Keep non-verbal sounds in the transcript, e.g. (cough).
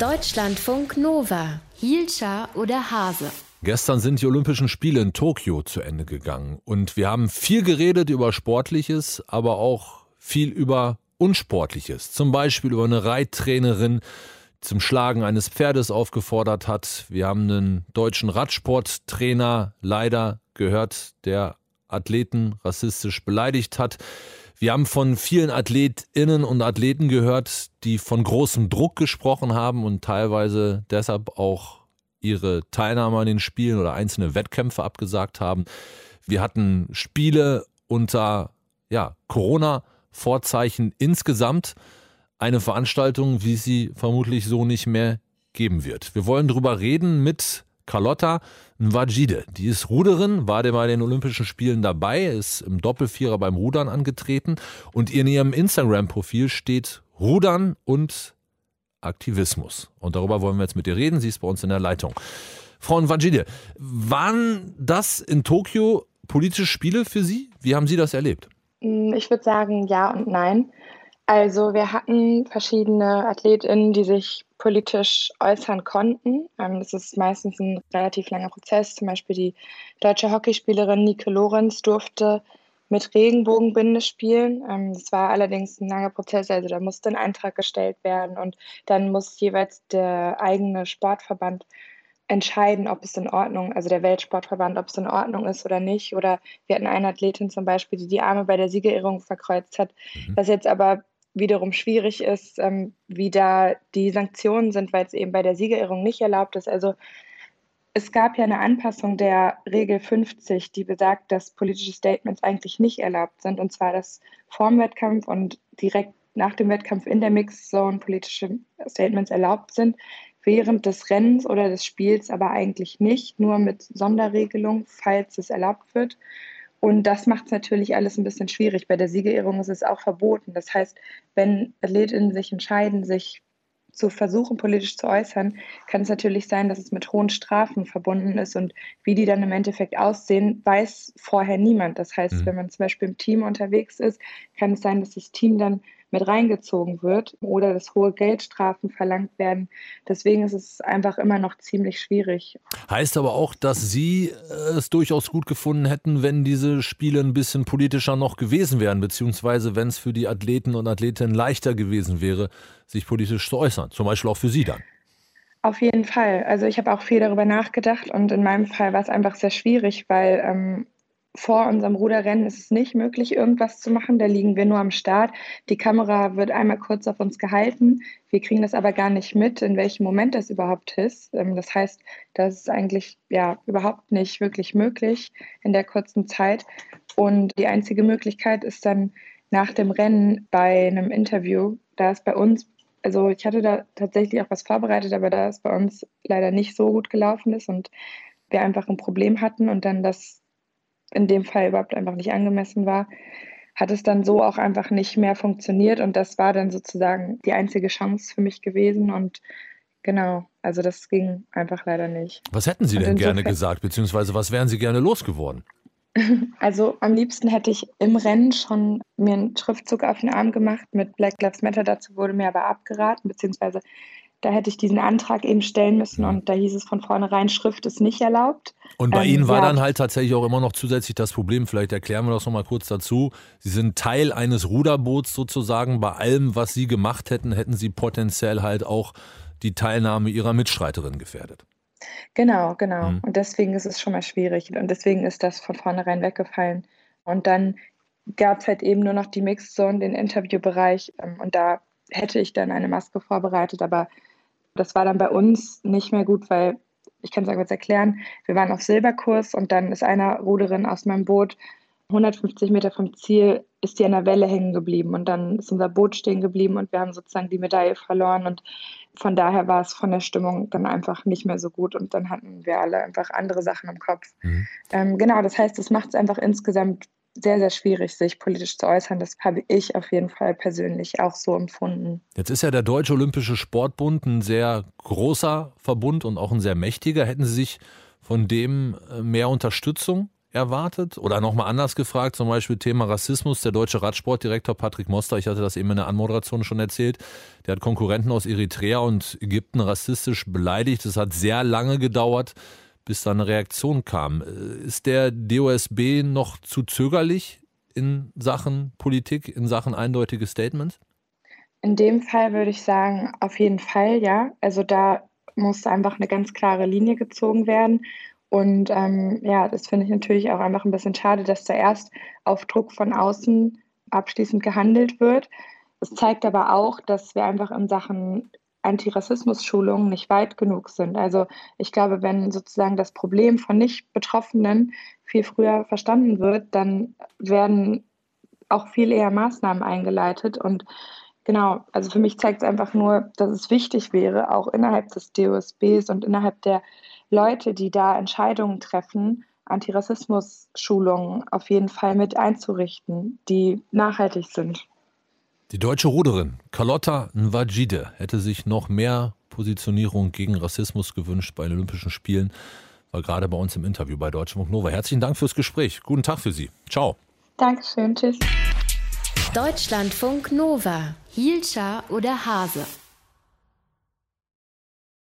Deutschlandfunk Nova. Hielscher oder Hase? Gestern sind die Olympischen Spiele in Tokio zu Ende gegangen und wir haben viel geredet über Sportliches, aber auch viel über Unsportliches. Zum Beispiel über eine Reittrainerin, zum Schlagen eines Pferdes aufgefordert hat. Wir haben einen deutschen Radsporttrainer leider gehört, der Athleten rassistisch beleidigt hat. Wir haben von vielen Athletinnen und Athleten gehört, die von großem Druck gesprochen haben und teilweise deshalb auch ihre Teilnahme an den Spielen oder einzelne Wettkämpfe abgesagt haben. Wir hatten Spiele unter ja, Corona-Vorzeichen insgesamt. Eine Veranstaltung, wie sie vermutlich so nicht mehr geben wird. Wir wollen darüber reden mit Carlotta Nwajide. Die ist Ruderin, war bei den Olympischen Spielen dabei, ist im Doppelvierer beim Rudern angetreten und in ihrem Instagram-Profil steht Rudern und Aktivismus. Und darüber wollen wir jetzt mit ihr reden. Sie ist bei uns in der Leitung. Frau Nwajide, waren das in Tokio politische Spiele für Sie? Wie haben Sie das erlebt? Ich würde sagen ja und nein. Also wir hatten verschiedene AthletInnen, die sich politisch äußern konnten. Ähm, das ist meistens ein relativ langer Prozess. Zum Beispiel die deutsche Hockeyspielerin Nike Lorenz durfte mit Regenbogenbinde spielen. Ähm, das war allerdings ein langer Prozess, also da musste ein Eintrag gestellt werden und dann muss jeweils der eigene Sportverband entscheiden, ob es in Ordnung, also der Weltsportverband, ob es in Ordnung ist oder nicht. Oder wir hatten eine Athletin zum Beispiel, die die Arme bei der Siegerehrung verkreuzt hat, mhm. was jetzt aber wiederum schwierig ist, ähm, wie da die Sanktionen sind, weil es eben bei der Siegerehrung nicht erlaubt ist. Also es gab ja eine Anpassung der Regel 50, die besagt, dass politische Statements eigentlich nicht erlaubt sind, und zwar dass vorm Wettkampf und direkt nach dem Wettkampf in der Mixzone politische Statements erlaubt sind, während des Rennens oder des Spiels aber eigentlich nicht, nur mit Sonderregelung, falls es erlaubt wird. Und das macht es natürlich alles ein bisschen schwierig. Bei der Siegerehrung ist es auch verboten. Das heißt, wenn Athletinnen sich entscheiden, sich zu versuchen, politisch zu äußern, kann es natürlich sein, dass es mit hohen Strafen verbunden ist. Und wie die dann im Endeffekt aussehen, weiß vorher niemand. Das heißt, mhm. wenn man zum Beispiel im Team unterwegs ist, kann es sein, dass das Team dann mit reingezogen wird oder dass hohe Geldstrafen verlangt werden. Deswegen ist es einfach immer noch ziemlich schwierig. Heißt aber auch, dass Sie äh, es durchaus gut gefunden hätten, wenn diese Spiele ein bisschen politischer noch gewesen wären, beziehungsweise wenn es für die Athleten und Athletinnen leichter gewesen wäre, sich politisch zu äußern. Zum Beispiel auch für Sie dann. Auf jeden Fall. Also ich habe auch viel darüber nachgedacht und in meinem Fall war es einfach sehr schwierig, weil ähm, vor unserem Ruderrennen ist es nicht möglich, irgendwas zu machen. Da liegen wir nur am Start. Die Kamera wird einmal kurz auf uns gehalten. Wir kriegen das aber gar nicht mit, in welchem Moment das überhaupt ist. Ähm, das heißt, das ist eigentlich ja überhaupt nicht wirklich möglich in der kurzen Zeit. Und die einzige Möglichkeit ist dann nach dem Rennen bei einem Interview, da ist bei uns, also ich hatte da tatsächlich auch was vorbereitet, aber da es bei uns leider nicht so gut gelaufen ist und wir einfach ein Problem hatten und dann das in dem Fall überhaupt einfach nicht angemessen war, hat es dann so auch einfach nicht mehr funktioniert und das war dann sozusagen die einzige Chance für mich gewesen und genau, also das ging einfach leider nicht. Was hätten Sie denn gerne gesagt, beziehungsweise was wären Sie gerne losgeworden? (laughs) Also am liebsten hätte ich im Rennen schon mir einen Schriftzug auf den Arm gemacht mit Black Lives Matter. Dazu wurde mir aber abgeraten, beziehungsweise da hätte ich diesen Antrag eben stellen müssen und da hieß es von vornherein, Schrift ist nicht erlaubt. Und bei ähm, Ihnen war ja. dann halt tatsächlich auch immer noch zusätzlich das Problem, vielleicht erklären wir das nochmal kurz dazu. Sie sind Teil eines Ruderboots sozusagen. Bei allem, was Sie gemacht hätten, hätten Sie potenziell halt auch die Teilnahme Ihrer Mitstreiterin gefährdet. Genau, genau. Mhm. Und deswegen ist es schon mal schwierig. Und deswegen ist das von vornherein weggefallen. Und dann gab es halt eben nur noch die Mixzone, den Interviewbereich. Ähm, und da hätte ich dann eine Maske vorbereitet, aber das war dann bei uns nicht mehr gut, weil ich kann es kurz erklären. Wir waren auf Silberkurs und dann ist einer Ruderin aus meinem Boot 150 Meter vom Ziel ist die an der Welle hängen geblieben und dann ist unser Boot stehen geblieben und wir haben sozusagen die Medaille verloren und von daher war es von der Stimmung dann einfach nicht mehr so gut und dann hatten wir alle einfach andere Sachen im Kopf. Mhm. Ähm, genau, das heißt, es macht es einfach insgesamt sehr, sehr schwierig, sich politisch zu äußern. Das habe ich auf jeden Fall persönlich auch so empfunden. Jetzt ist ja der Deutsche Olympische Sportbund ein sehr großer Verbund und auch ein sehr mächtiger. Hätten Sie sich von dem äh, mehr Unterstützung erwartet? Oder nochmal anders gefragt, zum Beispiel Thema Rassismus. Der deutsche Radsportdirektor Patrick Moster, ich hatte das eben in der Anmoderation schon erzählt, der hat Konkurrenten aus Eritrea und Ägypten rassistisch beleidigt. Es hat sehr lange gedauert, bis da eine Reaktion kam. Ist der DOSB noch zu zögerlich in Sachen Politik, in Sachen eindeutige Statements? In dem Fall würde ich sagen, auf jeden Fall ja. Also da muss einfach eine ganz klare Linie gezogen werden. Und ähm, ja, das finde ich natürlich auch einfach ein bisschen schade, dass zuerst auf Druck von außen abschließend gehandelt wird. Es zeigt aber auch, dass wir einfach in Sachen Antirassismus-Schulungen nicht weit genug sind. Also ich glaube, wenn sozusagen das Problem von Nicht-Betroffenen viel früher verstanden wird, dann werden auch viel eher Maßnahmen eingeleitet. Und genau, also für mich zeigt es einfach nur, dass es wichtig wäre, auch innerhalb des DOSBs und innerhalb der Leute, die da Entscheidungen treffen, Antirassismus-Schulungen auf jeden Fall mit einzurichten, die nachhaltig sind. Die deutsche Ruderin Carlotta Nwajide hätte sich noch mehr Positionierung gegen Rassismus gewünscht bei den Olympischen Spielen. War gerade bei uns im Interview bei Deutschlandfunk Nova. Herzlichen Dank fürs Gespräch. Guten Tag für Sie. Ciao. Dankeschön. Tschüss. Deutschlandfunk Nova. Hielscher oder Hase?